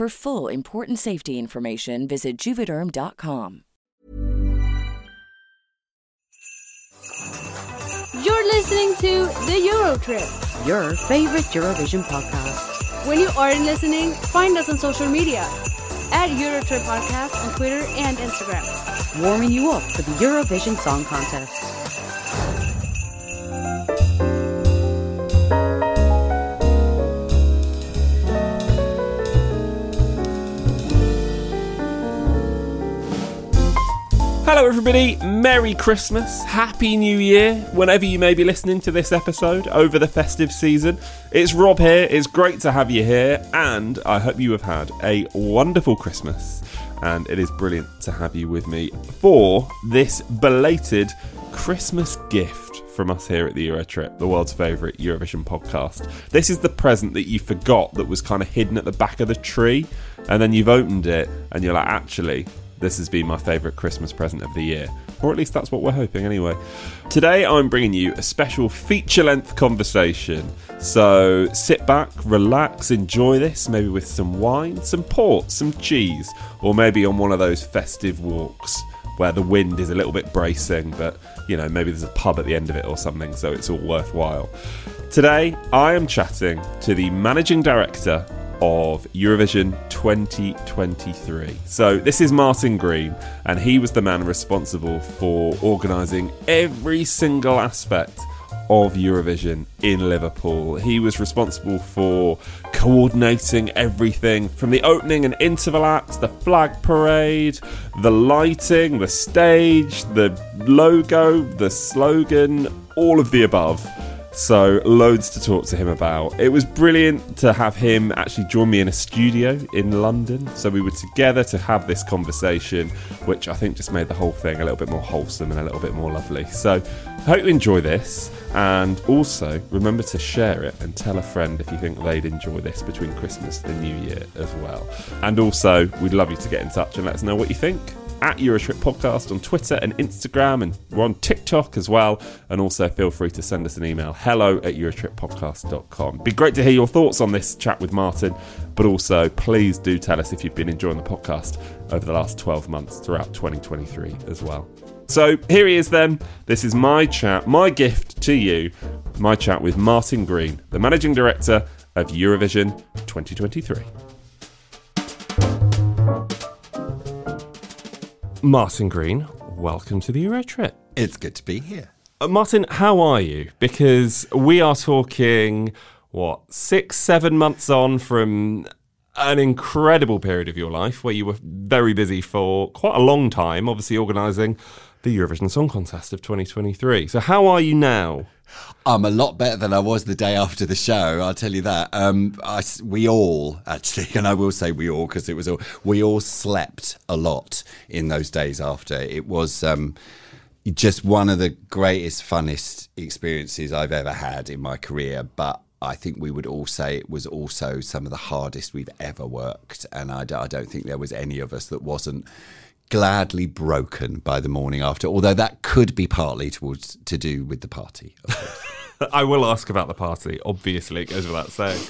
For full important safety information, visit juvederm.com. You're listening to The Euro Trip. Your favorite Eurovision podcast. When you aren't listening, find us on social media at Eurotrip Podcast on Twitter and Instagram. Warming you up for the Eurovision Song Contest. Hello, everybody. Merry Christmas. Happy New Year, whenever you may be listening to this episode over the festive season. It's Rob here. It's great to have you here, and I hope you have had a wonderful Christmas. And it is brilliant to have you with me for this belated Christmas gift from us here at the Eurotrip, the world's favourite Eurovision podcast. This is the present that you forgot that was kind of hidden at the back of the tree, and then you've opened it, and you're like, actually, this has been my favourite Christmas present of the year. Or at least that's what we're hoping anyway. Today I'm bringing you a special feature length conversation. So sit back, relax, enjoy this, maybe with some wine, some port, some cheese, or maybe on one of those festive walks where the wind is a little bit bracing, but you know, maybe there's a pub at the end of it or something, so it's all worthwhile. Today I am chatting to the managing director of Eurovision 2023. So, this is Martin Green, and he was the man responsible for organising every single aspect of Eurovision in Liverpool. He was responsible for coordinating everything from the opening and interval acts, the flag parade, the lighting, the stage, the logo, the slogan, all of the above. So, loads to talk to him about. It was brilliant to have him actually join me in a studio in London. So, we were together to have this conversation, which I think just made the whole thing a little bit more wholesome and a little bit more lovely. So, hope you enjoy this. And also, remember to share it and tell a friend if you think they'd enjoy this between Christmas and New Year as well. And also, we'd love you to get in touch and let us know what you think at Eurotrip Podcast on Twitter and Instagram, and we're on TikTok as well. And also feel free to send us an email hello at EurotripPodcast.com. Be great to hear your thoughts on this chat with Martin, but also please do tell us if you've been enjoying the podcast over the last 12 months throughout 2023 as well. So here he is then. This is my chat, my gift to you, my chat with Martin Green, the managing director of Eurovision 2023. Martin Green, welcome to the Euro Trip. It's good to be here. Uh, Martin, how are you? Because we are talking, what, six, seven months on from an incredible period of your life where you were very busy for quite a long time, obviously organising the Eurovision Song Contest of 2023. So, how are you now? I'm a lot better than I was the day after the show. I'll tell you that. Um, I, we all actually, and I will say we all because it was all we all slept a lot in those days after. It was um, just one of the greatest, funnest experiences I've ever had in my career. But I think we would all say it was also some of the hardest we've ever worked, and I, I don't think there was any of us that wasn't gladly broken by the morning after. Although that could be partly towards to do with the party. I will ask about the party. Obviously, it goes without saying.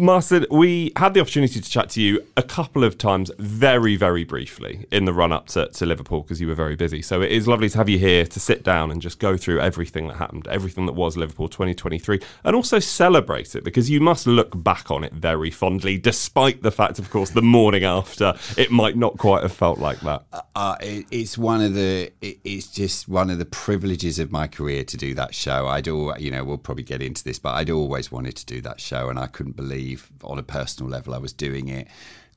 Martin, we had the opportunity to chat to you a couple of times, very, very briefly, in the run up to, to Liverpool because you were very busy. So it is lovely to have you here to sit down and just go through everything that happened, everything that was Liverpool 2023, and also celebrate it because you must look back on it very fondly, despite the fact, of course, the morning after it might not quite have felt like that. Uh, it, it's one of the, it, it's just one of the privileges of my career to do that show. I'd all, you know, we'll probably get into this, but I'd always wanted to do that show, and I couldn't believe believe on a personal level I was doing it.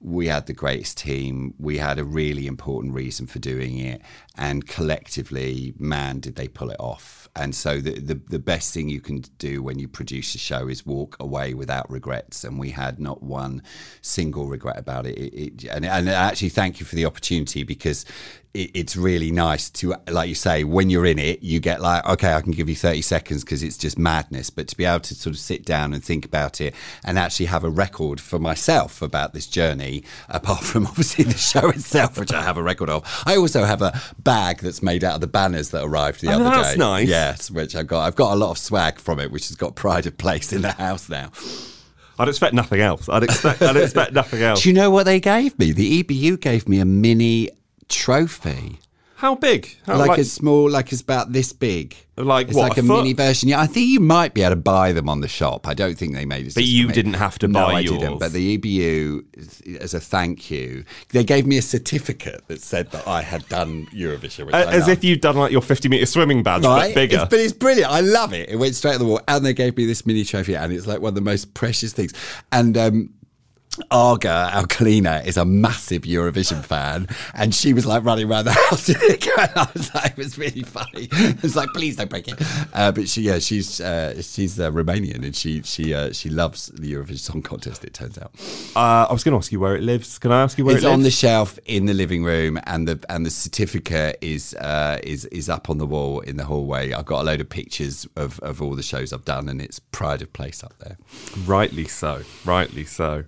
We had the greatest team. We had a really important reason for doing it. And collectively, man, did they pull it off. And so the, the, the best thing you can do when you produce a show is walk away without regrets. And we had not one single regret about it. it, it and, and actually, thank you for the opportunity because it, it's really nice to, like you say, when you're in it, you get like, okay, I can give you 30 seconds because it's just madness. But to be able to sort of sit down and think about it and actually have a record for myself about this journey, apart from obviously the show itself, which I have a record of, I also have a bag that's made out of the banners that arrived the oh, other that's day. That's nice. Yes, which I've got. I've got a lot of swag from it, which has got pride of place in the house now. I'd expect nothing else. I'd expect. I'd expect nothing else. Do you know what they gave me? The EBU gave me a mini trophy. How big? How, like, like, a small, like it's about this big. Like it's what, like a, a mini version. Yeah, I think you might be able to buy them on the shop. I don't think they made it. But you didn't have to no, buy I yours. didn't. But the EBU, as a thank you, they gave me a certificate that said that I had done Eurovision. Uh, as if you'd done like your 50 meter swimming badge, right? but bigger. It's, but it's brilliant. I love it. It went straight to the wall, and they gave me this mini trophy, and it's like one of the most precious things. And um, Arga, our cleaner, is a massive Eurovision fan, and she was like running around the house. and I was like, it was really funny. It's like, please don't break it. Uh, but she, yeah, she's uh, she's uh, Romanian, and she she uh, she loves the Eurovision Song Contest. It turns out. Uh, I was going to ask you where it lives. Can I ask you where it's it lives? It's on the shelf in the living room, and the and the certificate is uh, is is up on the wall in the hallway. I've got a load of pictures of of all the shows I've done, and it's pride of place up there. Rightly so. Rightly so.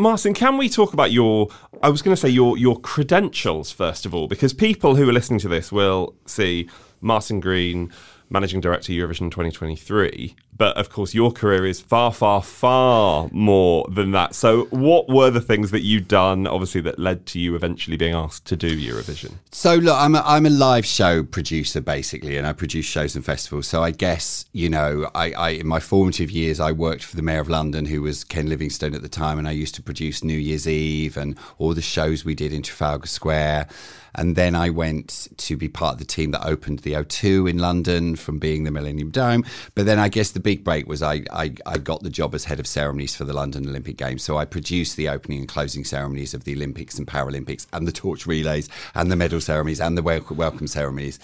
Martin, can we talk about your I was going to say your your credentials first of all because people who are listening to this will see Martin Green managing director Eurovision 2023 but of course your career is far far far more than that. So what were the things that you'd done obviously that led to you eventually being asked to do Eurovision? So look I'm a, I'm a live show producer basically and I produce shows and festivals. So I guess you know I, I in my formative years I worked for the Mayor of London who was Ken Livingstone at the time and I used to produce New Year's Eve and all the shows we did in Trafalgar Square and then I went to be part of the team that opened the O2 in London from being the Millennium Dome. But then I guess the big break was I, I, I, got the job as head of ceremonies for the London Olympic Games. So I produced the opening and closing ceremonies of the Olympics and Paralympics and the torch relays and the medal ceremonies and the welcome ceremonies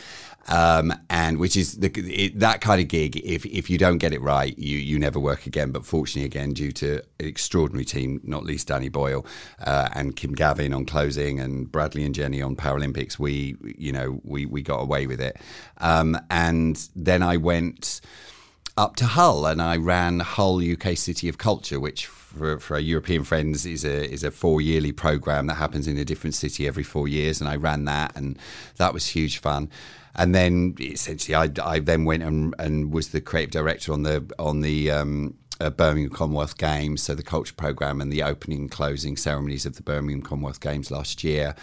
um, and which is the, it, that kind of gig. If if you don't get it right, you you never work again. But fortunately, again, due to an extraordinary team, not least Danny Boyle uh, and Kim Gavin on closing, and Bradley and Jenny on Paralympics, we you know we we got away with it. Um, and then I went up to Hull and I ran Hull UK City of Culture, which for, for our European friends is a is a four yearly program that happens in a different city every four years, and I ran that, and that was huge fun. And then essentially, I, I then went and, and was the creative director on the on the um, uh, Birmingham Commonwealth Games, so the culture program and the opening and closing ceremonies of the Birmingham Commonwealth Games last year.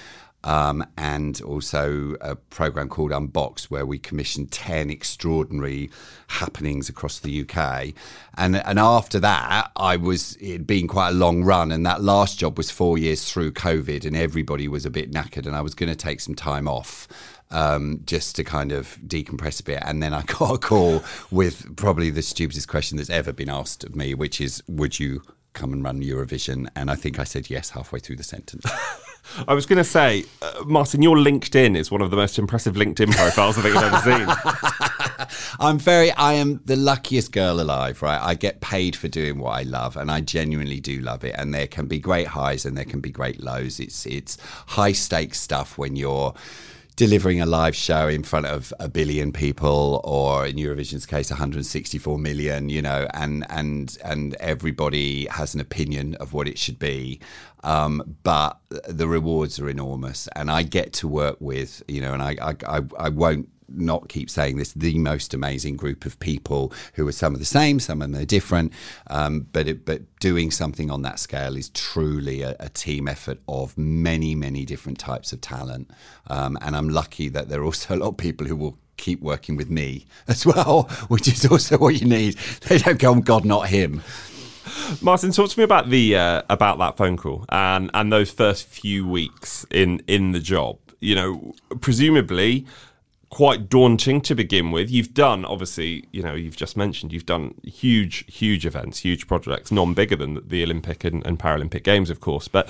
Um, and also a program called Unbox, where we commissioned 10 extraordinary happenings across the UK. And, and after that, I was, it had been quite a long run. And that last job was four years through COVID, and everybody was a bit knackered. And I was going to take some time off. Um, just to kind of decompress a bit. And then I got a call with probably the stupidest question that's ever been asked of me, which is, would you come and run Eurovision? And I think I said yes halfway through the sentence. I was going to say, uh, Martin, your LinkedIn is one of the most impressive LinkedIn profiles I think I've ever seen. I'm very, I am the luckiest girl alive, right? I get paid for doing what I love, and I genuinely do love it. And there can be great highs and there can be great lows. It's it's high stakes stuff when you're delivering a live show in front of a billion people or in Eurovision's case 164 million you know and and and everybody has an opinion of what it should be. Um, but the rewards are enormous and I get to work with you know and I I, I, I won't not keep saying this, the most amazing group of people who are some of the same, some of them are different, um, but it, but doing something on that scale is truly a, a, team effort of many many different types of talent, um, and I'm lucky that there are also a lot of people who will keep working with me as well, which is also what you need. They don't go, oh God, not him. Martin, talk to me about the uh, about that phone call and and those first few weeks in in the job. You know, presumably quite daunting to begin with. You've done, obviously, you know, you've just mentioned you've done huge, huge events, huge projects, none bigger than the Olympic and, and Paralympic Games, of course, but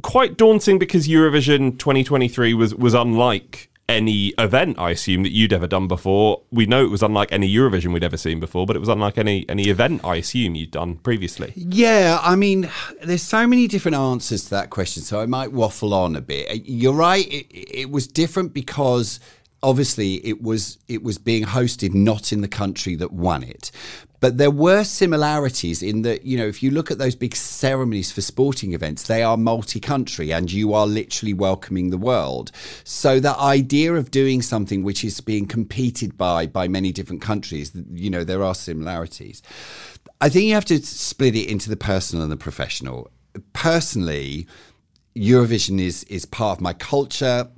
quite daunting because Eurovision 2023 was was unlike any event I assume that you'd ever done before. We know it was unlike any Eurovision we'd ever seen before, but it was unlike any any event I assume you'd done previously. Yeah, I mean, there's so many different answers to that question, so I might waffle on a bit. You're right; it, it was different because obviously it was it was being hosted not in the country that won it. But there were similarities in that you know if you look at those big ceremonies for sporting events they are multi-country and you are literally welcoming the world. So the idea of doing something which is being competed by by many different countries you know there are similarities. I think you have to split it into the personal and the professional. Personally eurovision is is part of my culture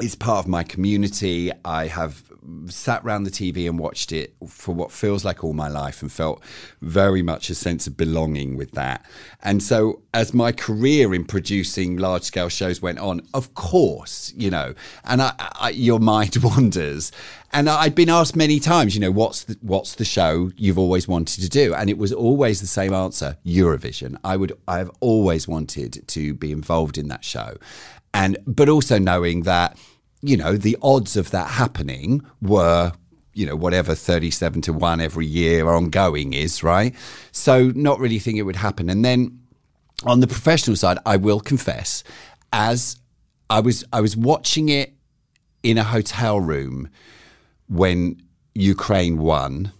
it's part of my community. I have sat around the TV and watched it for what feels like all my life and felt very much a sense of belonging with that. And so, as my career in producing large scale shows went on, of course, you know, and I, I, your mind wanders. And I'd been asked many times, you know, what's the, what's the show you've always wanted to do? And it was always the same answer: Eurovision. I would, I have always wanted to be involved in that show and but also knowing that you know the odds of that happening were you know whatever 37 to 1 every year ongoing is right? So not really think it would happen. And then on the professional side i will confess as i was i was watching it in a hotel room when ukraine won.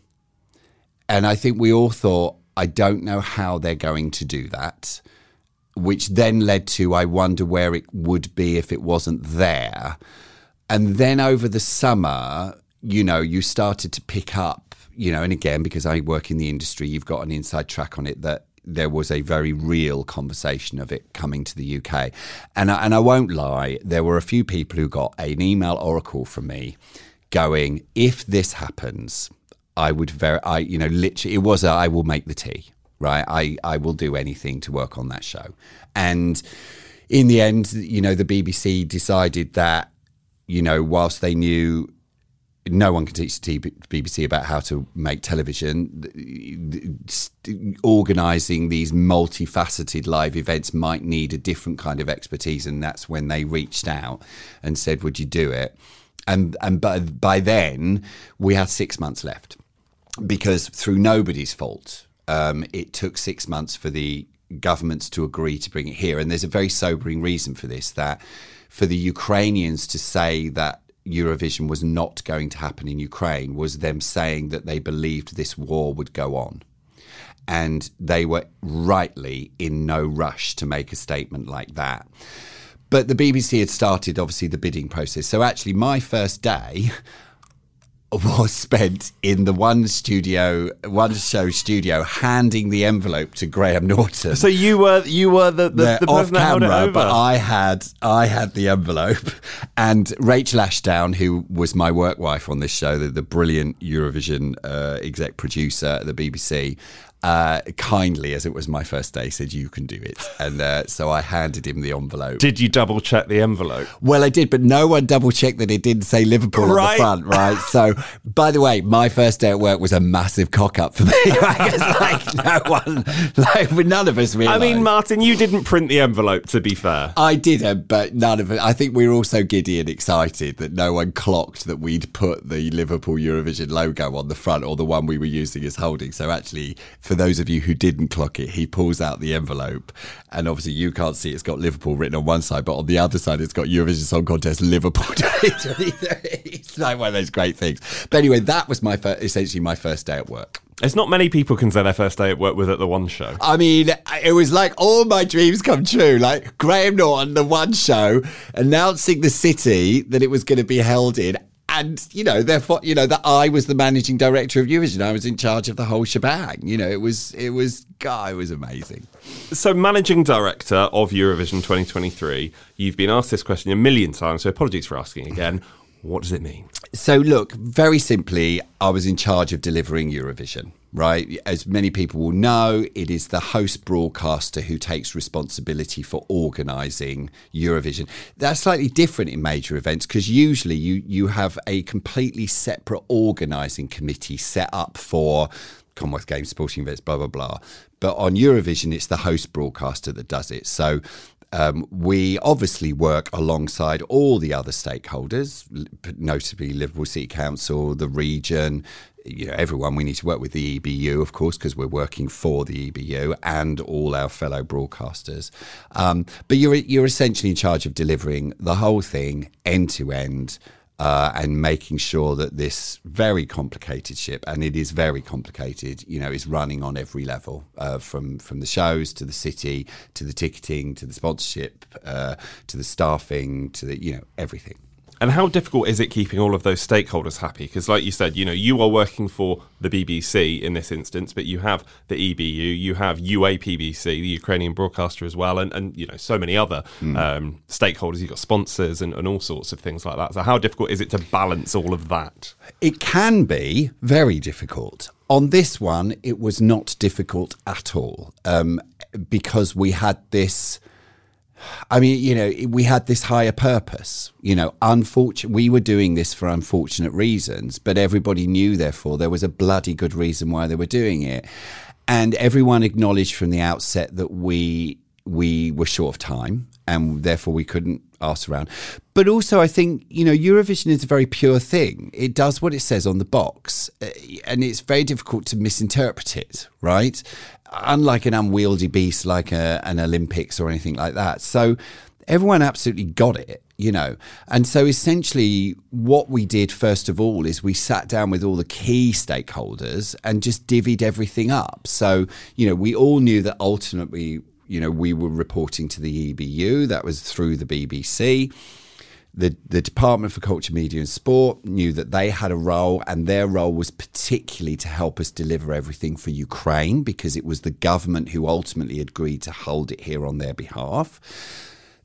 And i think we all thought i don't know how they're going to do that which then led to I wonder where it would be if it wasn't there. And then over the summer, you know, you started to pick up, you know, and again, because I work in the industry, you've got an inside track on it that there was a very real conversation of it coming to the UK. And I, and I won't lie, there were a few people who got an email or a call from me going, if this happens, I would very, I, you know, literally, it was a, I will make the tea right? I, I will do anything to work on that show. And in the end, you know, the BBC decided that, you know, whilst they knew no one can teach the BBC about how to make television. Organising these multifaceted live events might need a different kind of expertise, and that's when they reached out and said, "Would you do it?" And and by, by then we had six months left because through nobody's fault, um, it took six months for the governments to agree to bring it here. And there's a very sobering reason for this that for the Ukrainians to say that Eurovision was not going to happen in Ukraine was them saying that they believed this war would go on. And they were rightly in no rush to make a statement like that. But the BBC had started, obviously, the bidding process. So actually, my first day, was spent in the one studio, one show studio, handing the envelope to Graham Norton. So you were you were the the, the off camera, but I had I had the envelope, and Rachel Ashdown, who was my work wife on this show, the, the brilliant Eurovision uh, exec producer at the BBC. Uh, kindly, as it was my first day, said, You can do it. And uh, so I handed him the envelope. Did you double check the envelope? Well, I did, but no one double checked that it didn't say Liverpool on the front, right? So, by the way, my first day at work was a massive cock up for me. Like, no one, like, none of us I mean, Martin, you didn't print the envelope, to be fair. I didn't, but none of it. I think we were all so giddy and excited that no one clocked that we'd put the Liverpool Eurovision logo on the front or the one we were using as holding. So, actually, for those of you who didn't clock it, he pulls out the envelope, and obviously you can't see it's got Liverpool written on one side, but on the other side it's got Eurovision Song Contest Liverpool it's like one of those great things. But anyway, that was my fir- essentially my first day at work. It's not many people can say their first day at work was at the one show. I mean, it was like all my dreams come true. Like Graham Norton, the one show, announcing the city that it was going to be held in. And, you know, therefore, you know, that I was the managing director of Eurovision. I was in charge of the whole shebang. You know, it was, it was, God, it was amazing. So, managing director of Eurovision 2023, you've been asked this question a million times, so apologies for asking again. What does it mean? So, look, very simply, I was in charge of delivering Eurovision, right? As many people will know, it is the host broadcaster who takes responsibility for organising Eurovision. That's slightly different in major events because usually you, you have a completely separate organising committee set up for Commonwealth Games, sporting events, blah, blah, blah. But on Eurovision, it's the host broadcaster that does it. So um, we obviously work alongside all the other stakeholders, notably Liverpool City Council, the region, you know, everyone. We need to work with the EBU, of course, because we're working for the EBU and all our fellow broadcasters. Um, but you're you're essentially in charge of delivering the whole thing end to end uh, and making sure that this very complicated ship, and it is very complicated, you know, is running on every level, uh, from from the shows to the city to the ticketing to the sponsorship uh, to the staffing to the you know everything. And how difficult is it keeping all of those stakeholders happy? Because, like you said, you know, you are working for the BBC in this instance, but you have the EBU, you have UAPBC, the Ukrainian broadcaster as well, and, and you know, so many other um, stakeholders. You've got sponsors and, and all sorts of things like that. So, how difficult is it to balance all of that? It can be very difficult. On this one, it was not difficult at all um, because we had this. I mean, you know, we had this higher purpose. You know, unfortunate. We were doing this for unfortunate reasons, but everybody knew, therefore, there was a bloody good reason why they were doing it, and everyone acknowledged from the outset that we we were short of time, and therefore we couldn't ask around. But also, I think you know, Eurovision is a very pure thing. It does what it says on the box, uh, and it's very difficult to misinterpret it. Right? Unlike an unwieldy beast like a, an Olympics or anything like that. So everyone absolutely got it, you know. And so essentially, what we did first of all is we sat down with all the key stakeholders and just divvied everything up. So, you know, we all knew that ultimately, you know, we were reporting to the EBU, that was through the BBC. The, the Department for Culture, Media and Sport knew that they had a role, and their role was particularly to help us deliver everything for Ukraine because it was the government who ultimately agreed to hold it here on their behalf.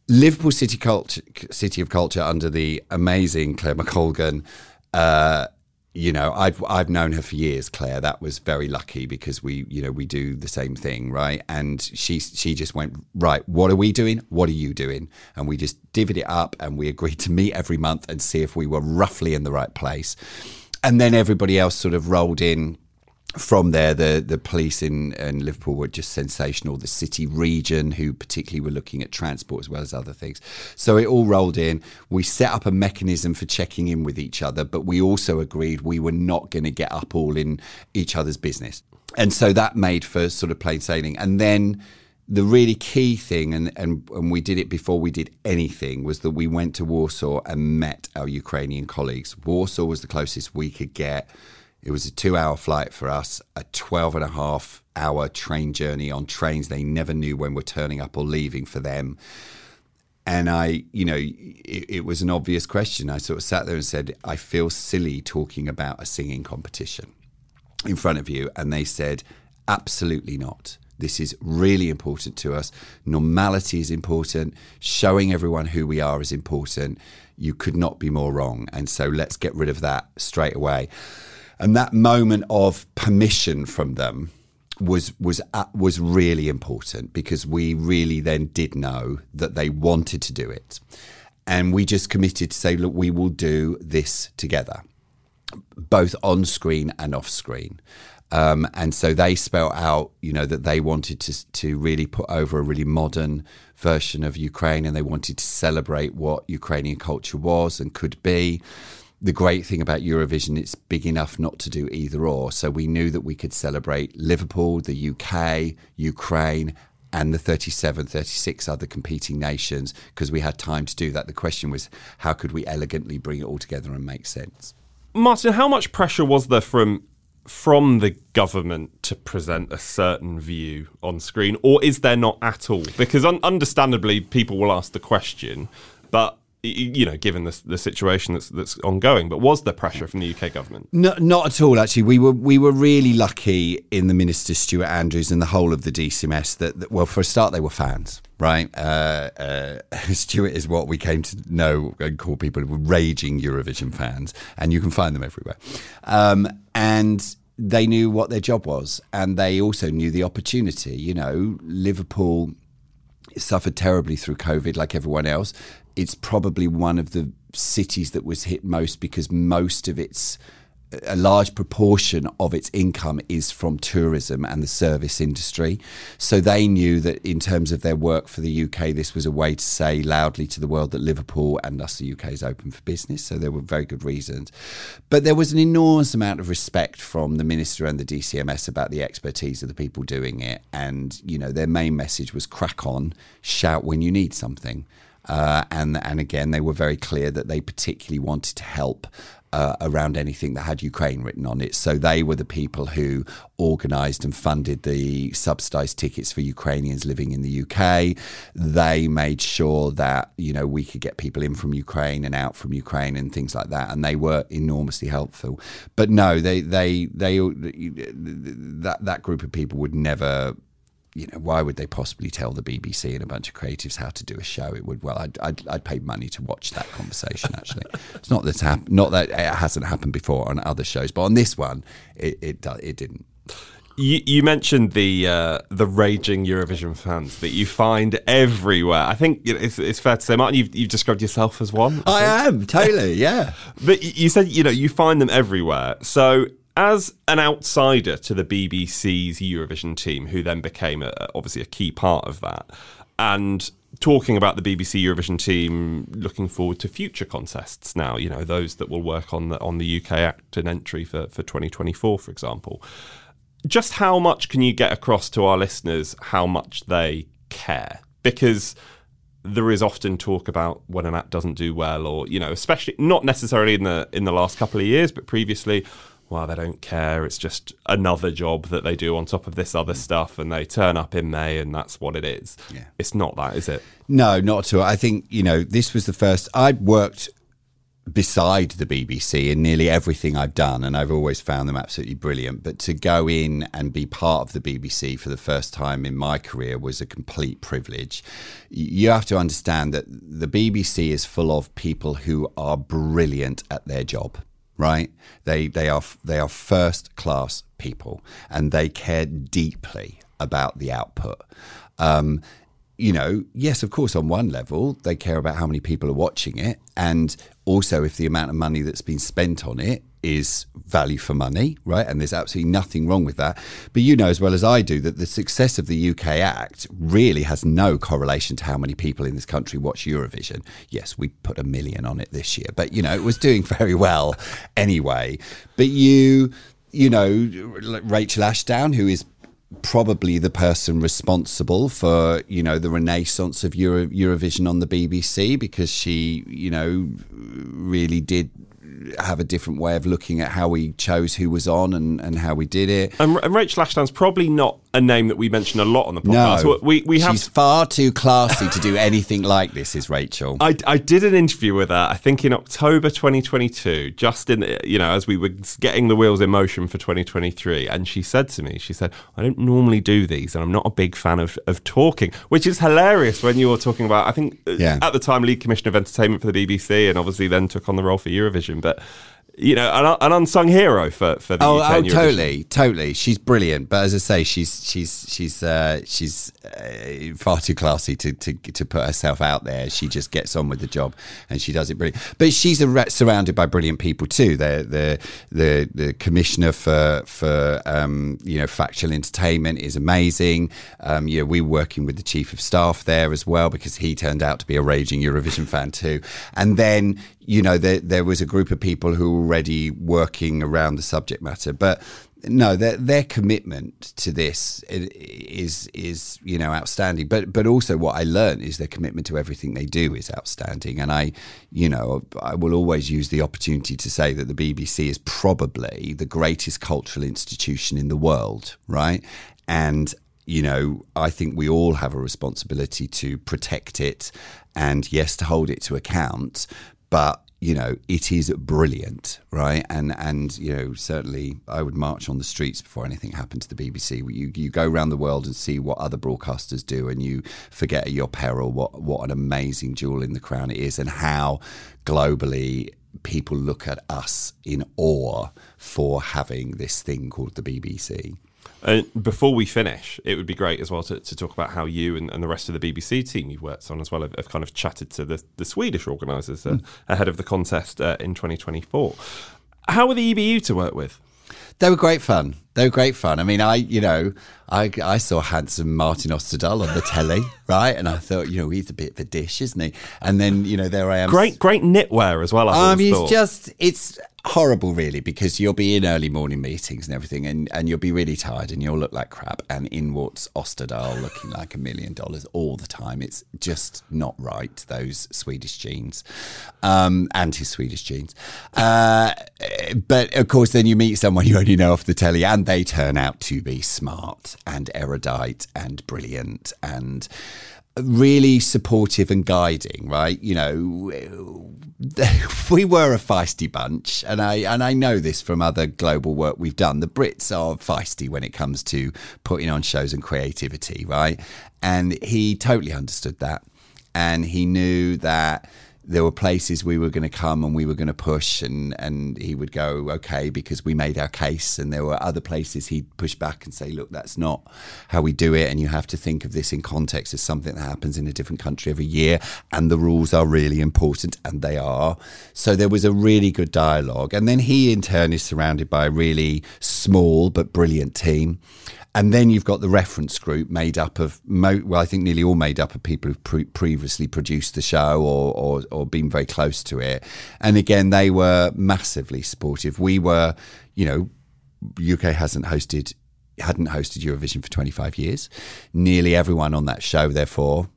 Liverpool City Culture, City of Culture, under the amazing Claire McColgan. Uh, you know, I've I've known her for years, Claire. That was very lucky because we, you know, we do the same thing, right? And she she just went right. What are we doing? What are you doing? And we just divvied it up, and we agreed to meet every month and see if we were roughly in the right place. And then everybody else sort of rolled in from there, the the police in, in Liverpool were just sensational. The city region, who particularly were looking at transport as well as other things. So it all rolled in. We set up a mechanism for checking in with each other, but we also agreed we were not going to get up all in each other's business. And so that made for sort of plain sailing. And then the really key thing, and, and, and we did it before we did anything, was that we went to Warsaw and met our Ukrainian colleagues. Warsaw was the closest we could get. It was a two hour flight for us, a 12 and a half hour train journey on trains they never knew when we're turning up or leaving for them. And I, you know, it, it was an obvious question. I sort of sat there and said, I feel silly talking about a singing competition in front of you. And they said, absolutely not. This is really important to us. Normality is important. Showing everyone who we are is important. You could not be more wrong. And so let's get rid of that straight away. And that moment of permission from them was was uh, was really important because we really then did know that they wanted to do it, and we just committed to say, look, we will do this together, both on screen and off screen. Um, and so they spelt out, you know, that they wanted to to really put over a really modern version of Ukraine, and they wanted to celebrate what Ukrainian culture was and could be. The great thing about Eurovision, it's big enough not to do either or. So we knew that we could celebrate Liverpool, the UK, Ukraine, and the 37, 36 other competing nations because we had time to do that. The question was, how could we elegantly bring it all together and make sense? Martin, how much pressure was there from from the government to present a certain view on screen, or is there not at all? Because un- understandably, people will ask the question, but you know, given the, the situation that's that's ongoing, but was there pressure from the UK government? No, not at all. Actually, we were we were really lucky in the minister Stuart Andrews and the whole of the DCMS that, that well, for a start, they were fans, right? Uh, uh, Stuart is what we came to know and call people raging Eurovision fans, and you can find them everywhere. Um, and they knew what their job was, and they also knew the opportunity. You know, Liverpool suffered terribly through COVID, like everyone else. It's probably one of the cities that was hit most because most of its a large proportion of its income is from tourism and the service industry. So they knew that in terms of their work for the UK, this was a way to say loudly to the world that Liverpool and thus the UK is open for business. So there were very good reasons. But there was an enormous amount of respect from the minister and the DCMS about the expertise of the people doing it. And, you know, their main message was crack on, shout when you need something. Uh, and and again, they were very clear that they particularly wanted to help uh, around anything that had Ukraine written on it. So they were the people who organised and funded the subsidised tickets for Ukrainians living in the UK. They made sure that you know we could get people in from Ukraine and out from Ukraine and things like that, and they were enormously helpful. But no, they they they that that group of people would never you know, why would they possibly tell the BBC and a bunch of creatives how to do a show? It would, well, I'd, I'd, I'd pay money to watch that conversation, actually. it's not that, hap- not that it hasn't happened before on other shows, but on this one, it, it, it didn't. You, you, mentioned the uh, the raging Eurovision fans that you find everywhere. I think it's, it's fair to say, Martin, you've, you've described yourself as one. I, I am totally, yeah. but you said you know you find them everywhere. So as an outsider to the BBC's Eurovision team, who then became a, obviously a key part of that, and talking about the BBC Eurovision team, looking forward to future contests now. You know those that will work on the on the UK Act and entry for for 2024, for example. Just how much can you get across to our listeners how much they care? Because there is often talk about when an act doesn't do well, or you know, especially not necessarily in the in the last couple of years, but previously well, they don't care. It's just another job that they do on top of this other mm. stuff, and they turn up in May, and that's what it is. Yeah. It's not that, is it? No, not at all. I think, you know, this was the first. I'd worked beside the BBC in nearly everything I've done, and I've always found them absolutely brilliant. But to go in and be part of the BBC for the first time in my career was a complete privilege. You have to understand that the BBC is full of people who are brilliant at their job right? They they are they are first class people, and they care deeply about the output. Um, you know, yes, of course, on one level, they care about how many people are watching it, and also if the amount of money that's been spent on it is value for money, right? And there's absolutely nothing wrong with that. But you know as well as I do that the success of the UK Act really has no correlation to how many people in this country watch Eurovision. Yes, we put a million on it this year, but you know, it was doing very well anyway. But you, you know, Rachel Ashdown, who is probably the person responsible for you know the renaissance of Euro- Eurovision on the BBC because she you know really did have a different way of looking at how we chose who was on and, and how we did it. And, and Rachel Ashdown's probably not a name that we mention a lot on the podcast. No, we, we have she's far too classy to do anything like this. Is Rachel? I, I did an interview with her. I think in October 2022, just in you know as we were getting the wheels in motion for 2023, and she said to me, she said, "I don't normally do these, and I'm not a big fan of of talking," which is hilarious when you were talking about. I think uh, yeah. at the time lead commissioner of entertainment for the BBC, and obviously then took on the role for Eurovision, but you know, an, an unsung hero for for the Oh, oh, totally, totally. She's brilliant, but as I say, she's she's she's uh, she's uh, far too classy to, to to put herself out there. She just gets on with the job, and she does it brilliant. But she's a, surrounded by brilliant people too. The the the the commissioner for for um, you know factual entertainment is amazing. Um, you know, we're working with the chief of staff there as well because he turned out to be a raging Eurovision fan too. And then you know there there was a group of people who were already working around the subject matter, but no, their their commitment to this is is you know outstanding. But but also what I learned is their commitment to everything they do is outstanding. And I you know I will always use the opportunity to say that the BBC is probably the greatest cultural institution in the world, right? And you know, I think we all have a responsibility to protect it and yes, to hold it to account. But you know, it is brilliant, right? And and you know, certainly, I would march on the streets before anything happened to the BBC. You you go around the world and see what other broadcasters do, and you forget at your peril what what an amazing jewel in the crown it is, and how globally people look at us in awe for having this thing called the BBC. And before we finish, it would be great as well to, to talk about how you and, and the rest of the BBC team you've worked on as well have, have kind of chatted to the, the Swedish organisers uh, Mm. ahead of the contest uh, in 2024. How were the EBU to work with? They were great fun. They were great fun. I mean, I, you know, I, I saw handsome Martin Osterdahl on the telly, right? And I thought, you know, he's a bit of a dish, isn't he? And then, you know, there I am. Great, great knitwear as well. I've Um, it's thought. just, it's horrible, really, because you'll be in early morning meetings and everything, and, and you'll be really tired and you'll look like crap. And in walks Osterdahl looking like a million dollars all the time. It's just not right, those Swedish jeans um, and his Swedish jeans. Uh, but of course, then you meet someone you only know off the telly, and they turn out to be smart and erudite and brilliant and really supportive and guiding, right? You know, we were a feisty bunch, and I and I know this from other global work we've done. The Brits are feisty when it comes to putting on shows and creativity, right? And he totally understood that, and he knew that there were places we were going to come and we were going to push and and he would go okay because we made our case. And there were other places he'd push back and say look that's not how we do it. And you have to think of this in context as something that happens in a different country every year. And the rules are really important and they are. So there was a really good dialogue. And then he in turn is surrounded by a really small but brilliant team and then you've got the reference group made up of, mo- well, I think nearly all made up of people who've pre- previously produced the show or, or, or been very close to it. And again, they were massively supportive. We were, you know, UK hasn't hosted, hadn't hosted Eurovision for 25 years. Nearly everyone on that show, therefore,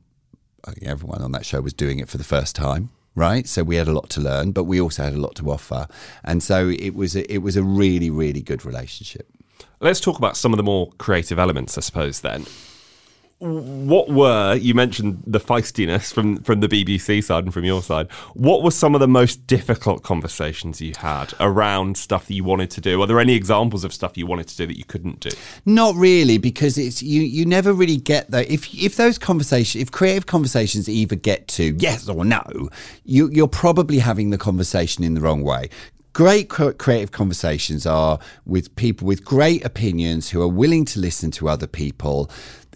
everyone on that show was doing it for the first time. Right, so we had a lot to learn, but we also had a lot to offer, and so it was a, it was a really really good relationship. Let's talk about some of the more creative elements, I suppose. Then, what were you mentioned the feistiness from from the BBC side and from your side? What were some of the most difficult conversations you had around stuff that you wanted to do? Are there any examples of stuff you wanted to do that you couldn't do? Not really, because it's you. You never really get that. If if those conversations, if creative conversations either get to yes or no, you you're probably having the conversation in the wrong way. Great creative conversations are with people with great opinions who are willing to listen to other people.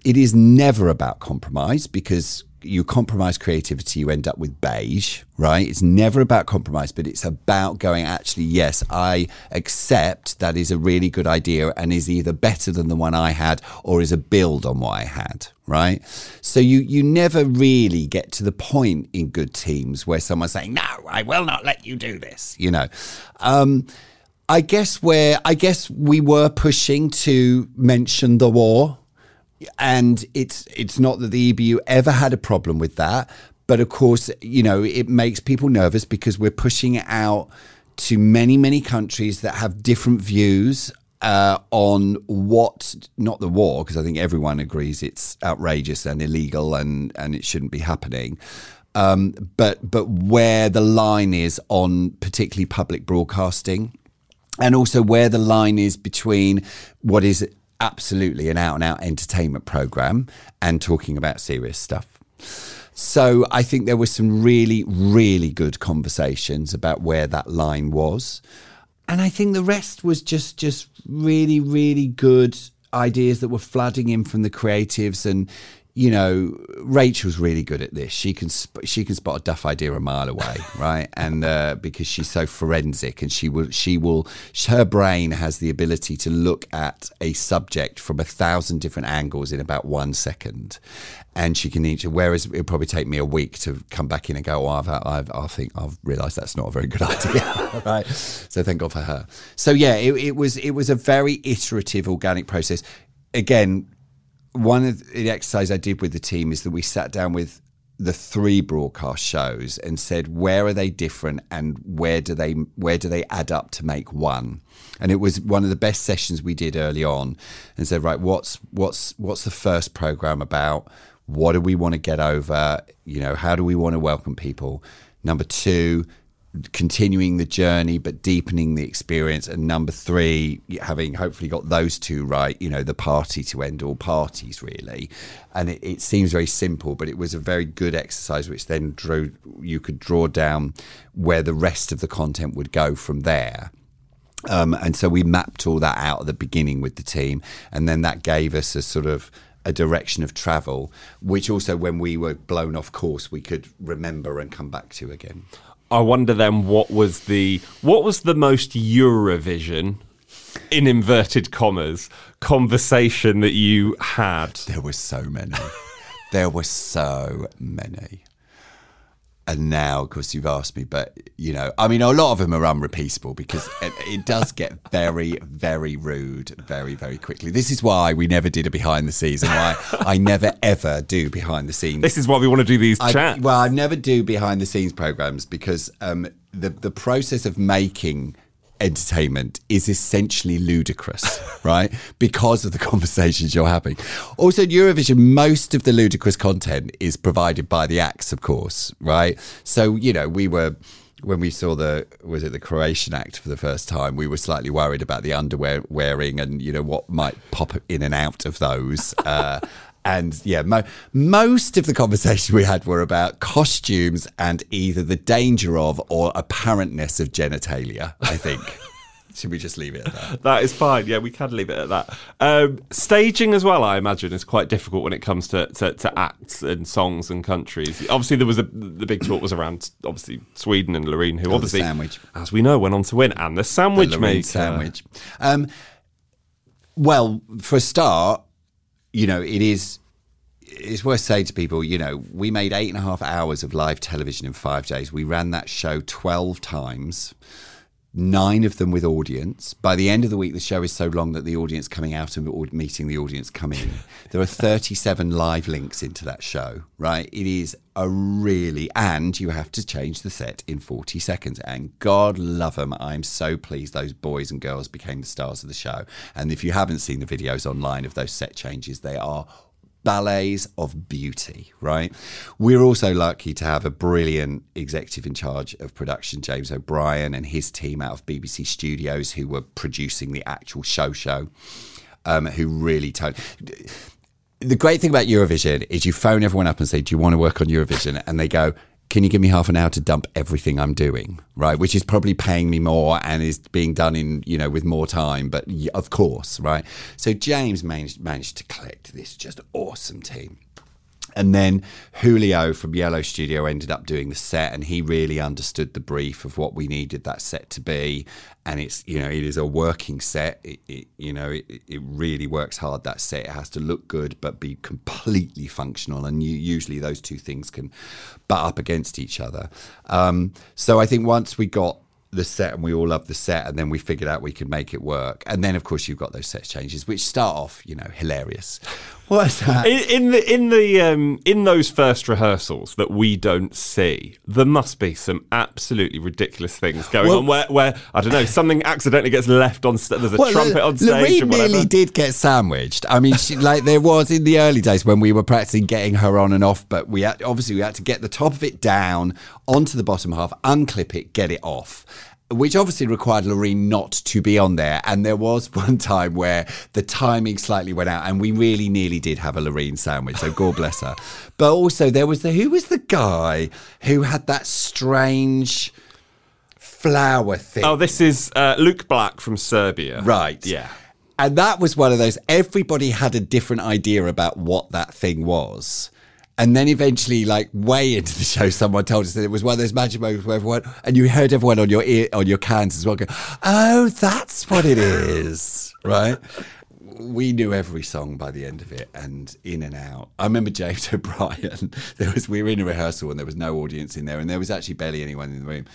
It is never about compromise because you compromise creativity, you end up with beige, right? It's never about compromise, but it's about going, actually, yes, I accept that is a really good idea and is either better than the one I had or is a build on what I had, right? So you, you never really get to the point in good teams where someone's saying, no, I will not let you do this, you know. Um, I guess where, I guess we were pushing to mention the war and it's it's not that the EBU ever had a problem with that, but of course, you know, it makes people nervous because we're pushing it out to many many countries that have different views uh, on what not the war because I think everyone agrees it's outrageous and illegal and and it shouldn't be happening. Um, but but where the line is on particularly public broadcasting, and also where the line is between what is absolutely an out and out entertainment program and talking about serious stuff. So I think there were some really, really good conversations about where that line was. and I think the rest was just just really really good ideas that were flooding in from the creatives and you know Rachel's really good at this. She can sp- she can spot a duff idea a mile away right? And uh, because she's so forensic and she will she will her brain has the ability to look at a subject from a thousand different angles in about one second. And she can each whereas it'll probably take me a week to come back in and go oh I've, I've I think I've realized that's not a very good idea right? So thank God for her. So yeah it, it was it was a very iterative organic process. Again one of the exercise I did with the team is that we sat down with the three broadcast shows and said where are they different and where do they where do they add up to make one? And it was one of the best sessions we did early on and said right what's what's what's the first program about? What do we want to get over? You know how do we want to welcome people? Number two continuing the journey but deepening the experience. And number three having hopefully got those two right you know the party to end all parties really. And it, it seems very simple but it was a very good exercise which then drew you could draw down where the rest of the content would go from there. Um, and so we mapped all that out at the beginning with the team. And then that gave us a sort of a direction of travel which also when we were blown off course we could remember and come back to again I wonder then what was the what was the most Eurovision in inverted commas conversation that you had? There were so many. there were so many. And now, of course, you've asked me, but you know, I mean, a lot of them are unrepeatable because it, it, does get very, very rude very, very quickly. This is why we never did a behind the scenes, and why I never ever do behind the scenes. This is why we want to do these I, chats. Well, I never do behind the scenes programs because um, the the process of making entertainment is essentially ludicrous, right? Because of the conversations you're having. Also, in Eurovision, most of the ludicrous content is provided by the acts, of course, right? So, you know, we were when we saw the was it the Croatian act for the first time, we were slightly worried about the underwear wearing and you know what might pop in and out of those. Uh, and yeah, mo- most of the conversation we had were about costumes and either the danger of or apparentness of genitalia. I think. Should we just leave it at that? that is fine. Yeah, we can leave it at that. Um, staging as well, I imagine, is quite difficult when it comes to, to, to, acts and songs and countries. Obviously, there was a the big talk was around obviously Sweden and Loreen, who Oh, obviously, as we know, went on to win, and the sandwich The maker. sandwich. Um, well, for a start, you know, it is. It's worth saying to people, you know, we made eight and a half hours of live television in five days. We ran that show 12 times, nine of them with audience. By the end of the week, the show is so long that the audience coming out and meeting the audience come in. There are 37 live links into that show, right? It is a really, and you have to change the set in 40 seconds. And God love them. I'm so pleased those boys and girls became the stars of the show. And if you haven't seen the videos online of those set changes, they are ballets of beauty, right? We're also lucky to have a brilliant executive in charge of production, James O'Brien, and his team out of BBC Studios who were producing the actual show show, um, who really toned. The great thing about Eurovision is you phone everyone up and say, Do you want to work on Eurovision? And they go, can you give me half an hour to dump everything I'm doing, right? Which is probably paying me more and is being done in, you know, with more time, but of course, right? So James managed, managed to collect this just awesome team. And then Julio from Yellow Studio ended up doing the set, and he really understood the brief of what we needed that set to be. And it's you know it is a working set. It, it you know it, it really works hard. That set it has to look good but be completely functional. And you, usually those two things can butt up against each other. Um, so I think once we got the set and we all loved the set and then we figured out we could make it work and then of course you've got those set changes which start off you know hilarious what's that In, in the in the um, in those first rehearsals that we don't see, there must be some absolutely ridiculous things going Well- on. Where, where I don't know, something accidentally gets left on. St- there's a Well, trumpet L- on stage whatever. nearly did get sandwiched. I mean, she, like there was in the early days when we were practicing getting her on and off, but we had, obviously we had to get the top of it down onto the bottom half, unclip it, get it off. Which obviously required Loreen not to be on there. And there was one time where the timing slightly went out, and we really nearly did have a Loreen sandwich. So God bless her. But also, there was the who was the guy who had that strange flower thing. Oh, this is uh, Luke Black from Serbia. Right. Yeah. And that was one of those, everybody had a different idea about what that thing was. And then eventually, like way into the show, someone told us that it was one of those magic moments where everyone, and you heard everyone on your ear, on your cans as well go, "Oh, that's what it is," right? We knew every song by the end of it, and in and out. I remember James O'Brien. There was we were in a rehearsal and there was no audience in there, and there was actually barely anyone in the room,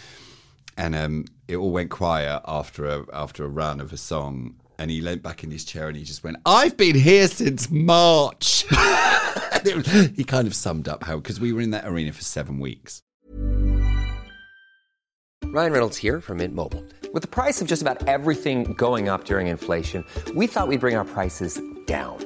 and um, it all went quiet after a after a run of a song. And he leant back in his chair and he just went, I've been here since March. He kind of summed up how, because we were in that arena for seven weeks. Ryan Reynolds here from Mint Mobile. With the price of just about everything going up during inflation, we thought we'd bring our prices down.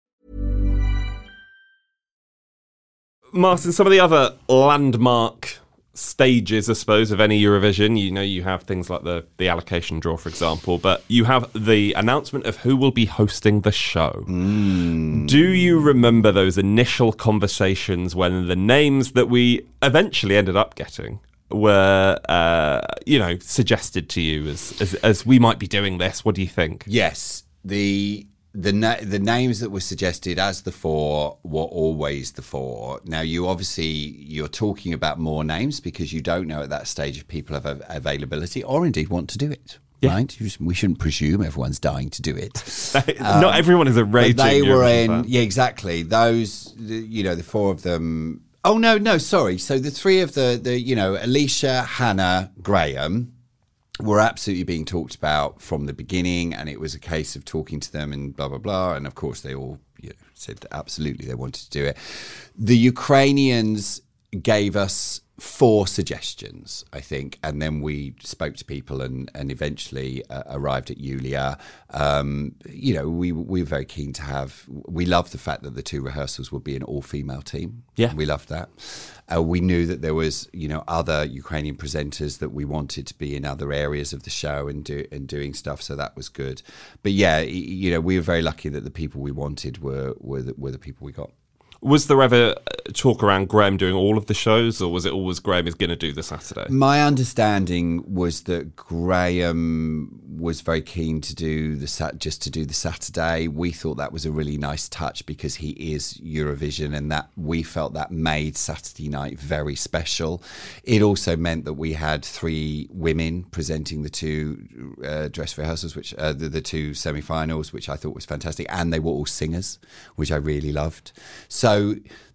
Martin, some of the other landmark stages, I suppose, of any Eurovision, you know, you have things like the, the allocation draw, for example, but you have the announcement of who will be hosting the show. Do you remember those initial conversations when the names that we eventually ended up getting were, uh, you know, suggested to you as, as, as we might be doing this? What do you think? Yes, the the na- the names that were suggested as the four were always the four. Now you obviously you're talking about more names because you don't know at that stage if people have av- availability or indeed want to do it. Right? You just- we shouldn't presume everyone's dying to do it. Not everyone is a raging they were in, yeah, exactly. Those, you know, the four of them. Oh no, no, sorry. So the three of the, the, you know, Alesha, Hannah, Graham, were absolutely being talked about from the beginning, and it was a case of talking to them and blah blah blah. And of course, they all you know, said absolutely they wanted to do it. The Ukrainians gave us four suggestions, I think, and then we spoke to people and and eventually uh, arrived at Yulia. Um, you know, we we were very keen to have. We loved the fact that the two rehearsals would be an all female team. Yeah. we loved that. Uh, we knew that there was, you know, other Ukrainian presenters that we wanted to be in other areas of the show and do and doing stuff. So that was good. But yeah, you know, we were very lucky that the people we wanted were were the, were the people we got. Was there ever uh, talk around Graham doing all of the shows, or was it always Graham is going to do the Saturday? My understanding was that Graham was very keen to do the sat just to do the Saturday. We thought that was a really nice touch because he is Eurovision, and that we felt that made Saturday night very special. It also meant that we had three women presenting the two uh, dress rehearsals, which uh, the, the two semi-finals, which I thought was fantastic, and they were all singers, which I really loved. So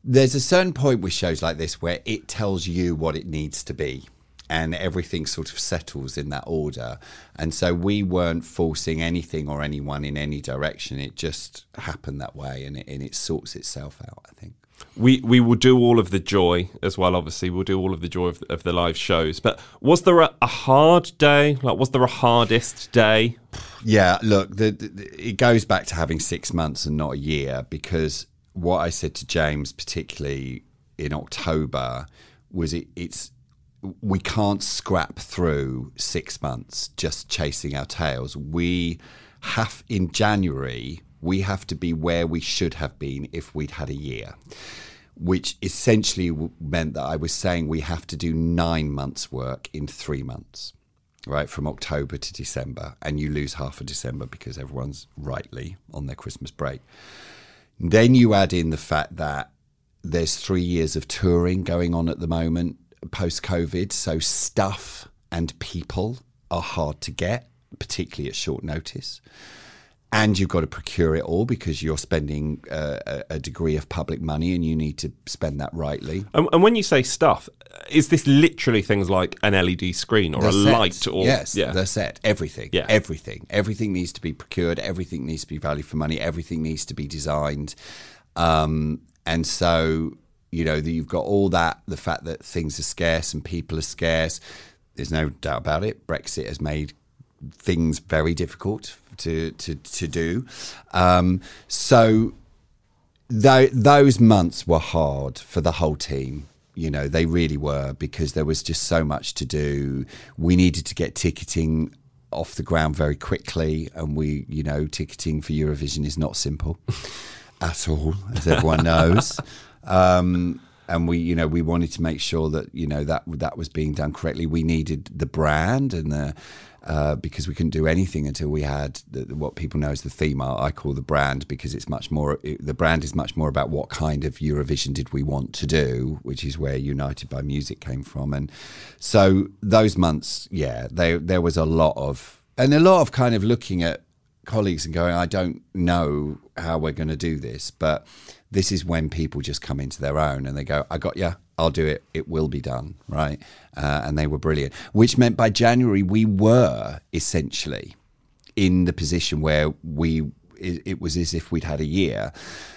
there's a certain point with shows like this where it tells you what it needs to be and everything sort of settles in that order. And so we weren't forcing anything or anyone in any direction. It just happened that way and it, and it sorts itself out, I think. We we will do all of the joy as well. Obviously, we'll do all of the joy of, of the live shows. But was there a, a hard day? Like, was there a hardest day? Yeah, look, the, the, it goes back to having six months and not a year because what I said to James, particularly in October, was it, it's we can't scrap through six months just chasing our tails. We have in January we have to be where we should have been if we'd had a year, which essentially meant that I was saying we have to do nine months' work in three months right, from October to December, and you lose half of December because everyone's rightly on their Christmas break. Then you add in the fact that there's three years of touring going on at the moment post COVID, so stuff and people are hard to get, particularly at short notice. And you've got to procure it all because you're spending uh, a, degree of public money and you need to spend that rightly. And, and when you say stuff, is this literally things like an LED screen or The a set. light? Or yes, yeah. the set, everything, Yeah. everything, everything needs to be procured. Everything needs to be value for money. Everything needs to be designed, um, and so you know that you've got all that. The fact that things are scarce and people are scarce. There's no doubt about it. Brexit has made things very difficult to to to do. Um, so tho- those months were hard for the whole team. You know, they really were because there was just so much to do. We needed to get ticketing off the ground very quickly, and we, you know, ticketing for Eurovision is not simple at all, as everyone knows. Um, and we, you know, we wanted to make sure that you know that that was being done correctly. We needed the brand and the uh, because we couldn't do anything until we had the, what people know as the theme art. I call the brand because it's much more. It, the brand is much more about what kind of Eurovision did we want to do, which is where United by Music came from. And so those months, yeah, they, there was a lot of and a lot of kind of looking at colleagues and going, I don't know how we're going to do this, but this is when people just come into their own and they go, I got you, I'll do it, it will be done, right? Uh, and they were brilliant, which meant by January we were essentially in the position where we it, it was as if we'd had a year.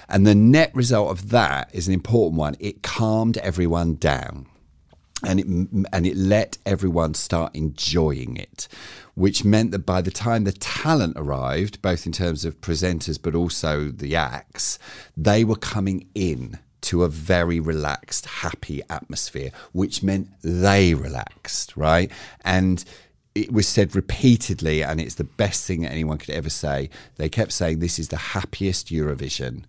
And the net result of that is an important one. It calmed everyone down and it and it let everyone start enjoying it, which meant that by the time the talent arrived, both in terms of presenters but also the acts, they were coming in to a very relaxed, happy atmosphere, which meant they relaxed, right? And it was said repeatedly, and it's the best thing that anyone could ever say. They kept saying, This is the happiest Eurovision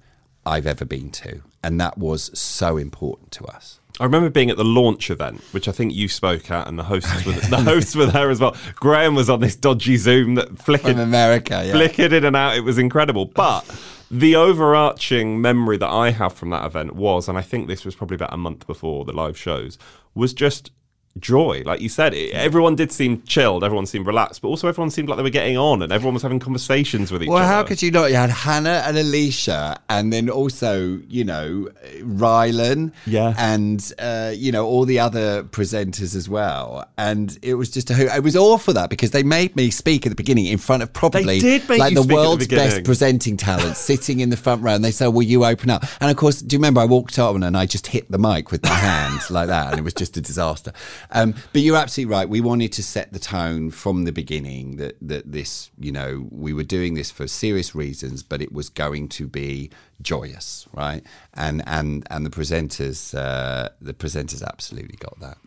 I've ever been to. And that was so important to us. I remember being at the launch event, which I think you spoke at, and the hosts were the hosts were there as well. Graham was on this dodgy Zoom that flickered From America, yeah. flickered in and out. It was incredible. But the overarching memory that I have from that event was, and I think this was probably about a month before the live shows, was just joy. Like you said, it, everyone did seem chilled, everyone seemed relaxed, but also everyone seemed like they were getting on, and everyone was having conversations with each Well, other. Well, how could you not? You had Hannah and Alesha, and then also, you know, Rylan, Yeah. and uh, you know all the other presenters as well. And it was just a hoot. It was for that because they made me speak at the beginning in front of probably like the at the world's best presenting talent sitting in the front row, and they said, "Will you open up?" And of course, do you remember I walked up and I just hit the mic with my hand like that, and it was just a disaster. Um, but you're absolutely right. We wanted to set the tone from the beginning that that this, you know, we were doing this for serious reasons, but it was going to be joyous, right? And and and the presenters, uh, the presenters absolutely got that.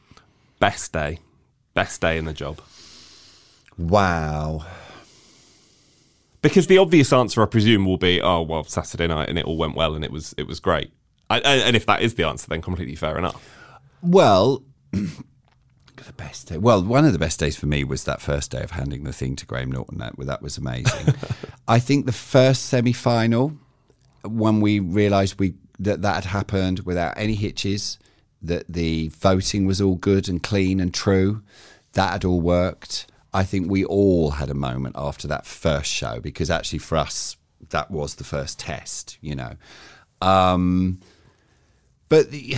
best day, best day in the job? Wow. Because the obvious answer, I presume, will be, "Oh, well, Saturday night, and it all went well, and it was it was great." I, I, and if that is the answer, then completely fair enough. Well, the best day. Well, one of the best days for me was that first day of handing the thing to Graham Norton. That that was amazing. I think the first semi-final, when we realised we that that had happened without any hitches, that the voting was all good and clean and true, that had all worked. I think we all had a moment after that first show because actually for us that was the first test, you know. Um, but the,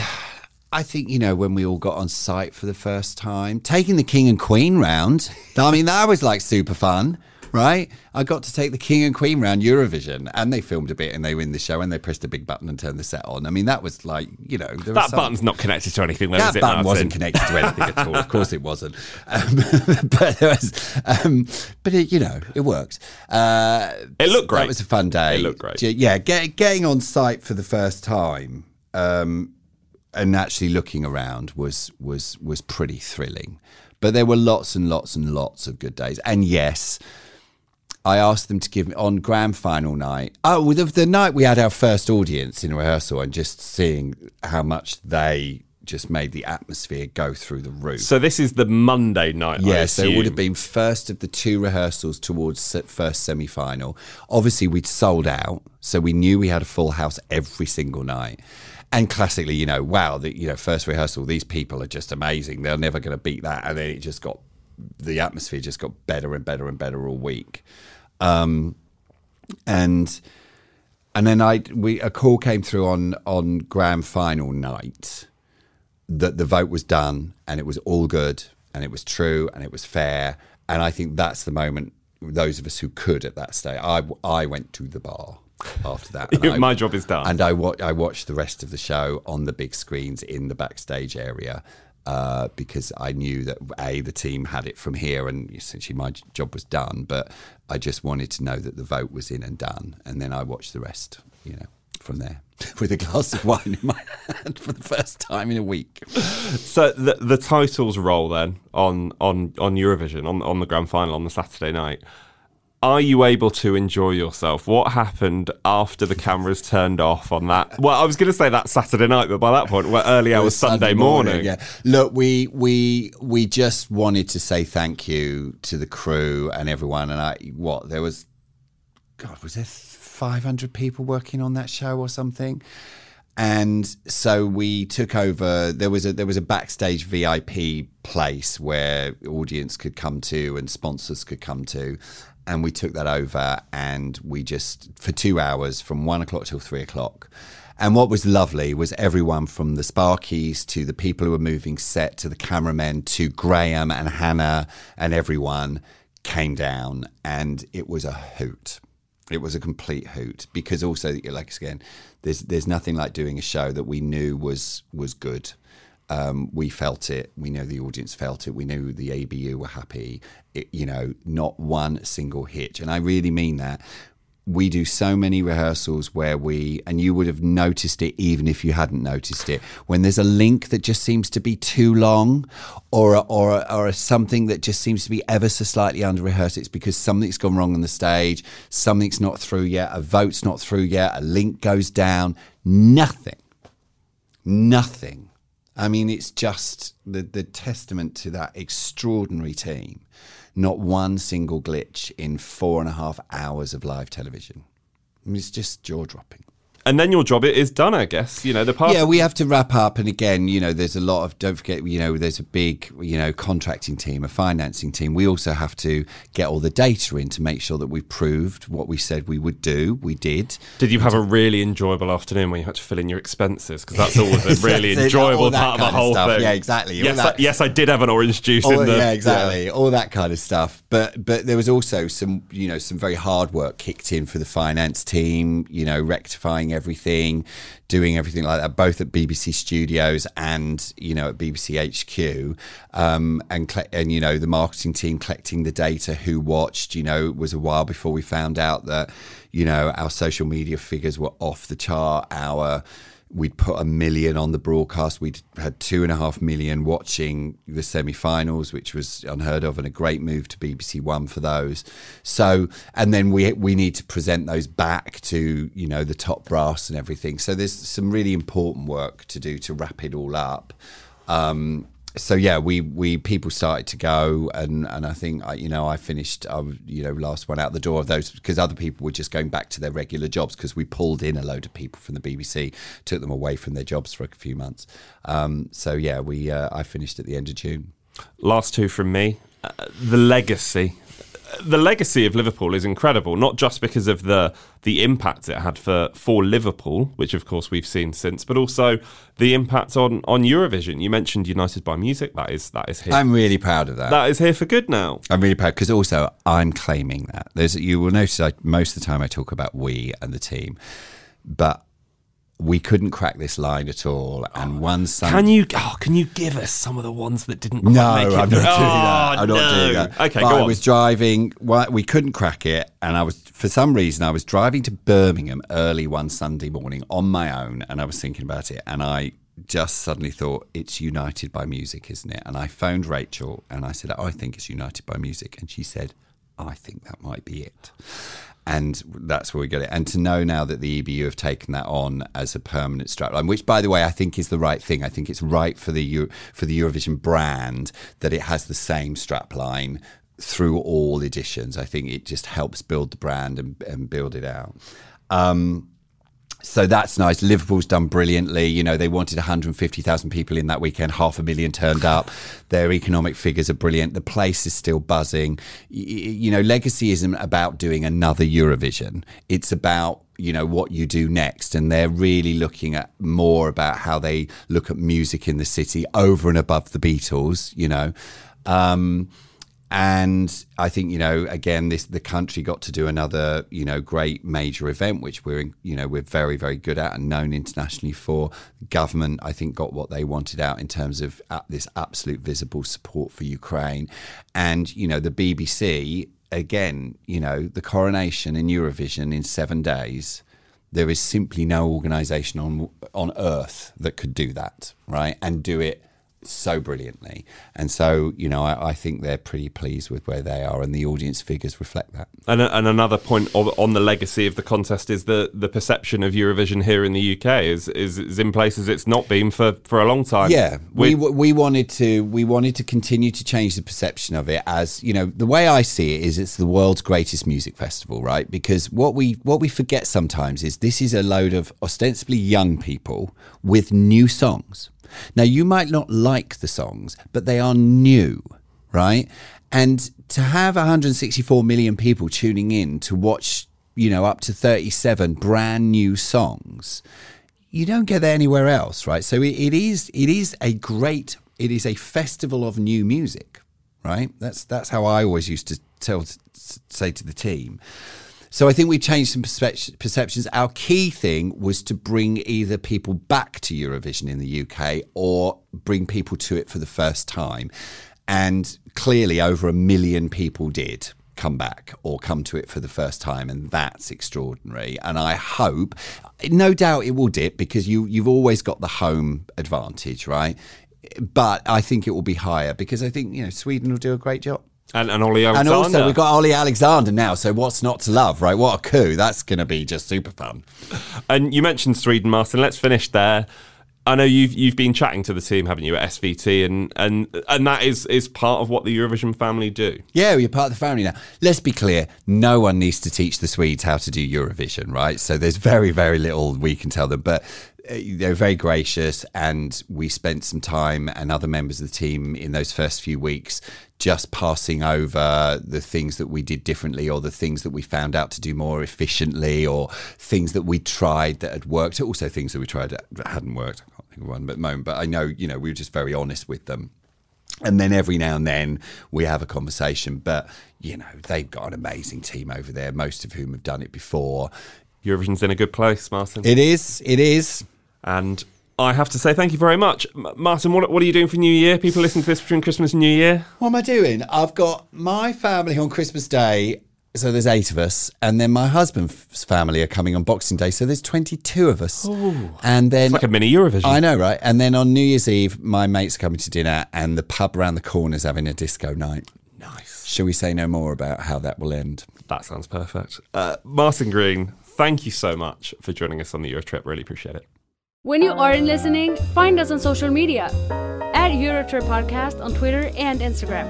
I think you know when we all got on site for the first time, taking the king and queen round. I mean, that was like super fun, right? I got to take the king and queen round Eurovision, and they filmed a bit, and they were in the show, and they pressed a big button and turned the set on. I mean, that was like you know there was That some- button's not connected to anything, though, that is it? button Martin? wasn't connected to anything at all. Of course, it wasn't. Um, but there was, um, but it, you know, it worked. Uh, It looked great. That was a fun day. It looked great. Yeah, get, getting on site for the first time um, and actually looking around was was was pretty thrilling. But there were lots and lots and lots of good days. And yes, I asked them to give me on grand final night. Oh, the, the night we had our first audience in rehearsal, and just seeing how much they just made the atmosphere go through the roof. So this is the Monday night. Yes, so it would have been first of the two rehearsals towards first semi final. Obviously, we'd sold out, so we knew we had a full house every single night. And classically, you know, wow, the you know first rehearsal, these people are just amazing. They're never going to beat that. And then it just got the atmosphere just got better and better and better all week. Um, and and then I we a call came through on on grand final night that the vote was done and it was all good and it was true and it was fair and I think that's the moment those of us who could at that stage I I went to the bar after that I- My job is done. and I wa- I watched the rest of the show on the big screens in the backstage area uh, because I knew that a the team had it from here, and essentially my job was done. But I just wanted to know that the vote was in and done, and then I watched the rest, you know, from there with a glass of wine in my hand for the first time in a week. So the the titles roll then on on on Eurovision on on the grand final on the Saturday night. Are you able to enjoy yourself? What happened after the cameras turned off on that? Well, I was going to say that Saturday night, but by that point, we're early hours was Sunday, morning. Yeah. Look, we we we just wanted to say thank you to the crew and everyone. And I, what there was, God, was there five hundred people working on that show or something? And so we took over. There was a there was a backstage VIP place where audience could come to and sponsors could come to, and we took that over. And we just for two hours from one o'clock till three o'clock. And what was lovely was everyone from the Sparkies to the people who were moving set to the cameramen to Graham and Hannah and everyone came down, and it was a hoot. It was a complete hoot because also, like again, there's there's nothing like doing a show that we knew was was good. Um, we felt it. We know the audience felt it. We knew the EBU were happy. It, you know, not one single hitch, and I really mean that. We do so many rehearsals where we, and you would have noticed it even if you hadn't noticed it, when there's a link that just seems to be too long, or or or something that just seems to be ever so slightly under rehearsed. It's because something's gone wrong on the stage, something's not through yet, a vote's not through yet, a link goes down. Nothing, nothing. I mean, it's just the the testament to that extraordinary team. Not one single glitch in four and a half hours of live television. It's just jaw dropping. And then your job is done, I guess. You know, the part. Yeah, we have to wrap up. And again, you know, there's a lot of, don't forget, you know, there's a big, you know, contracting team, a financing team. We also have to get all the data in to make sure that we've proved what we said we would do. We did. Did you have a really enjoyable afternoon when you had to fill in your expenses? Because that's always a really enjoyable part of the kind of whole thing. Yeah, exactly. Yes, that- I, yes, I did have an orange juice All- in the. yeah, exactly. All that kind of stuff. But but there was also some you know some very hard work kicked in for the finance team. You know, rectifying everything, doing everything like that, both at BBC Studios and you know at BBC HQ, um, and and you know the marketing team collecting the data, who watched. You know, it was a while before we found out that you know our social media figures were off the chart. Our We'd put a million on the broadcast. We'd had two and a half million watching the semi-finals, which was unheard of, and a great move to BBC One for those. So, and then we we need to present those back to you know the top brass and everything. So there's some really important work to do to wrap it all up. Um, so yeah, we we people started to go, and and I think I, you know I finished I you know last one out the door of those because other people were just going back to their regular jobs because we pulled in a load of people from the BBC, took them away from their jobs for a few months. Um, so yeah, we uh, I finished at the end of June. Last two from me. Uh, the legacy. The legacy of Liverpool is incredible, not just because of the the impact it had for for Liverpool, which of course we've seen since, but also the impact on on Eurovision. You mentioned United by Music. That is that is here. I'm really proud of that. that is here for good now. I'm really proud because also I'm claiming that. There's you will notice I, most of the time I talk about we and the team, but we couldn't crack this line at all. And one Sunday, Can you oh, can you give us some of the ones that didn't quite No, make? I'm not through? doing that. Oh, I'm not no. doing that. Okay, But go I on. was driving. We couldn't crack it, and I was for some reason I was driving to Birmingham early one Sunday morning on my own, and I was thinking about it, and I just suddenly thought it's United by Music, isn't it? And I phoned Rachel, and I said, "I think it's United by Music," and she said, "I think that might be it." And that's where we got it. And to know now that the EBU have taken that on as a permanent strapline, which, by the way, I think is the right thing. I think it's right for the Eu- for the Eurovision brand that it has the same strapline through all editions. I think it just helps build the brand and, and build it out. Um, so that's nice. Liverpool's done brilliantly. You know, they wanted 150,000 people in that weekend. Half a million turned up. Their economic figures are brilliant. The place is still buzzing. Y- you know, legacy isn't about doing another Eurovision. It's about you know what you do next and they're really looking at more about how they look at music in the city over and above the beatles you know um, and I think you know again this the country got to do another you know great major event which we're you know we're very very good at and known internationally for. Government I think got what they wanted out in terms of uh, this absolute visible support for Ukraine. And you know the BBC again you know the coronation in Eurovision in 7 days there is simply no organization on on earth that could do that right and do it so brilliantly. And so, you know, I, I, think they're pretty pleased with where they are, and the audience figures reflect that. And, uh, and another point of, on the legacy of the contest is the, the perception of Eurovision here in the UK is, is, is in places it's not been for, for a long time. Yeah, we, we, we wanted to we wanted to continue to change the perception of it as you know the way I see it is it's the world's greatest music festival, right? Because what we what we forget sometimes is this is a load of ostensibly young people with new songs now, you might not like the songs, but they are new, right? And to have 164 million people tuning in to watch, you know, up to 37 brand new songs, you don't get that anywhere else, right? So it, it is it is a great it is a festival of new music, right? That's that's how I always used to tell say to the team. So I think we changed some perceptions. Our key thing was to bring either people back to Eurovision in the UK or bring people to it for the first time. And clearly, over a million people did come back or come to it for the first time and that's extraordinary and i hope no doubt it will dip because you you've always got the home advantage right but i think it will be higher because i think you know sweden will do a great job and, and Ollie Alexander. And also, we've got Ollie Alexander now. So, what's not to love, right? What a coup. That's going to be just super fun. And you mentioned Sweden, Martin. Let's finish there. I know you've you've been chatting to the team, haven't you, at SVT, and and and that is is part of what the Eurovision family do. Yeah, you're part of the family now. Let's be clear: no one needs to teach the Swedes how to do Eurovision, right? So there's very very little we can tell them, but they're very gracious, and we spent some time and other members of the team in those first few weeks just passing over the things that we did differently or the things that we found out to do more efficiently or things that we tried that had worked. Also things that we tried that hadn't worked. I can't think of one at the moment but i know you know we were just very honest with them. And then every now and then we have a conversation but you know they've got an amazing team over there most of whom have done it before. Eurovision's in a good place martin. It is it is and I have to say thank you very much. M- Martin, what, what are you doing for New Year? People listening to this between Christmas and New Year? What am I doing? I've got my family on Christmas Day. So there's eight of us, and then my husband's family are coming on Boxing Day. So there's 22 of us, Ooh, and then it's like a mini Eurovision. I know, right? And then on New Year's Eve, my mates are coming to dinner, and the pub around the corner is having a disco night. Nice. Shall we say no more about how that will end? That sounds perfect. Uh, Martin Green, thank you so much for joining us on the Eurotrip. Really appreciate it. When you aren't listening, find us on social media at Eurotrip Podcast on Twitter and Instagram.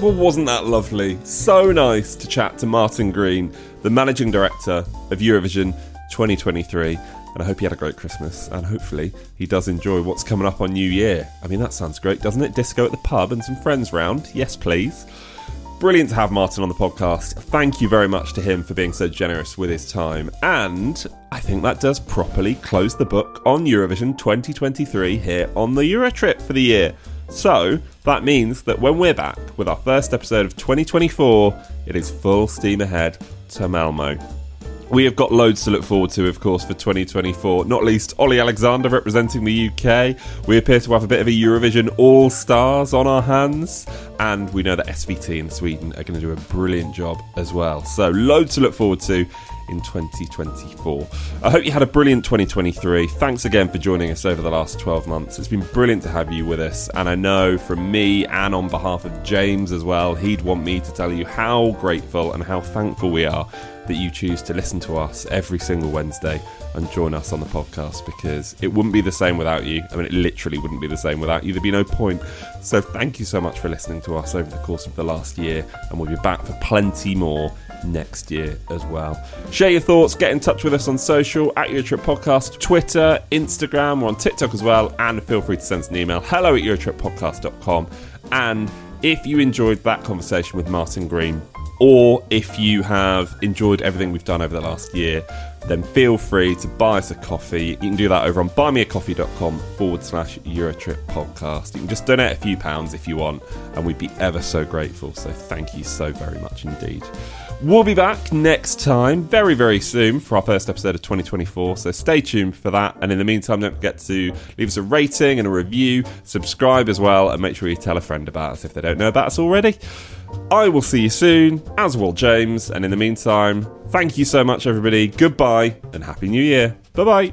Well, wasn't that lovely? So nice to chat to Martin Green, the managing director of Eurovision 2023. And I hope he had a great Christmas, and hopefully he does enjoy what's coming up on New Year. I mean, that sounds great, doesn't it? Disco at the pub and some friends round. Yes, please. Brilliant to have Martin on the podcast. Thank you very much to him for being so generous with his time. And I think that does properly close the book on Eurovision 2023 here on the Eurotrip for the year. So that means that when we're back with our first episode of 2024, it is full steam ahead to Malmo. We have got loads to look forward to, of course, for 2024, not least Ollie Alexander representing the UK. We appear to have a bit of a Eurovision All Stars on our hands, and we know that SVT in Sweden are going to do a brilliant job as well. So, loads to look forward to in 2024. I hope you had a brilliant 2023. Thanks again for joining us over the last 12 months. It's been brilliant to have you with us, and I know from me and on behalf of James as well, he'd want me to tell you how grateful and how thankful we are that you choose to listen to us every single Wednesday and join us on the podcast because it wouldn't be the same without you. I mean, it literally wouldn't be the same without you. There'd be no point. So, thank you so much for listening to us over the course of the last year, and we'll be back for plenty more next year as well. Share your thoughts, get in touch with us on social at Eurotrip Podcast, Twitter, Instagram, we're on TikTok as well, and feel free to send us an email hello at EurotripPodcast.com. And if you enjoyed that conversation with Martin Green, or if you have enjoyed everything we've done over the last year, then feel free to buy us a coffee. You can do that over on buymeacoffee.com forward slash Eurotrip podcast. You can just donate a few pounds if you want, and we'd be ever so grateful. So thank you so very much indeed. We'll be back next time, very, very soon, for our first episode of 2024. So stay tuned for that. And in the meantime, don't forget to leave us a rating and a review, subscribe as well, and make sure you tell a friend about us if they don't know about us already. I will see you soon, as will James. And in the meantime, thank you so much, everybody. Goodbye and Happy New Year. Bye bye.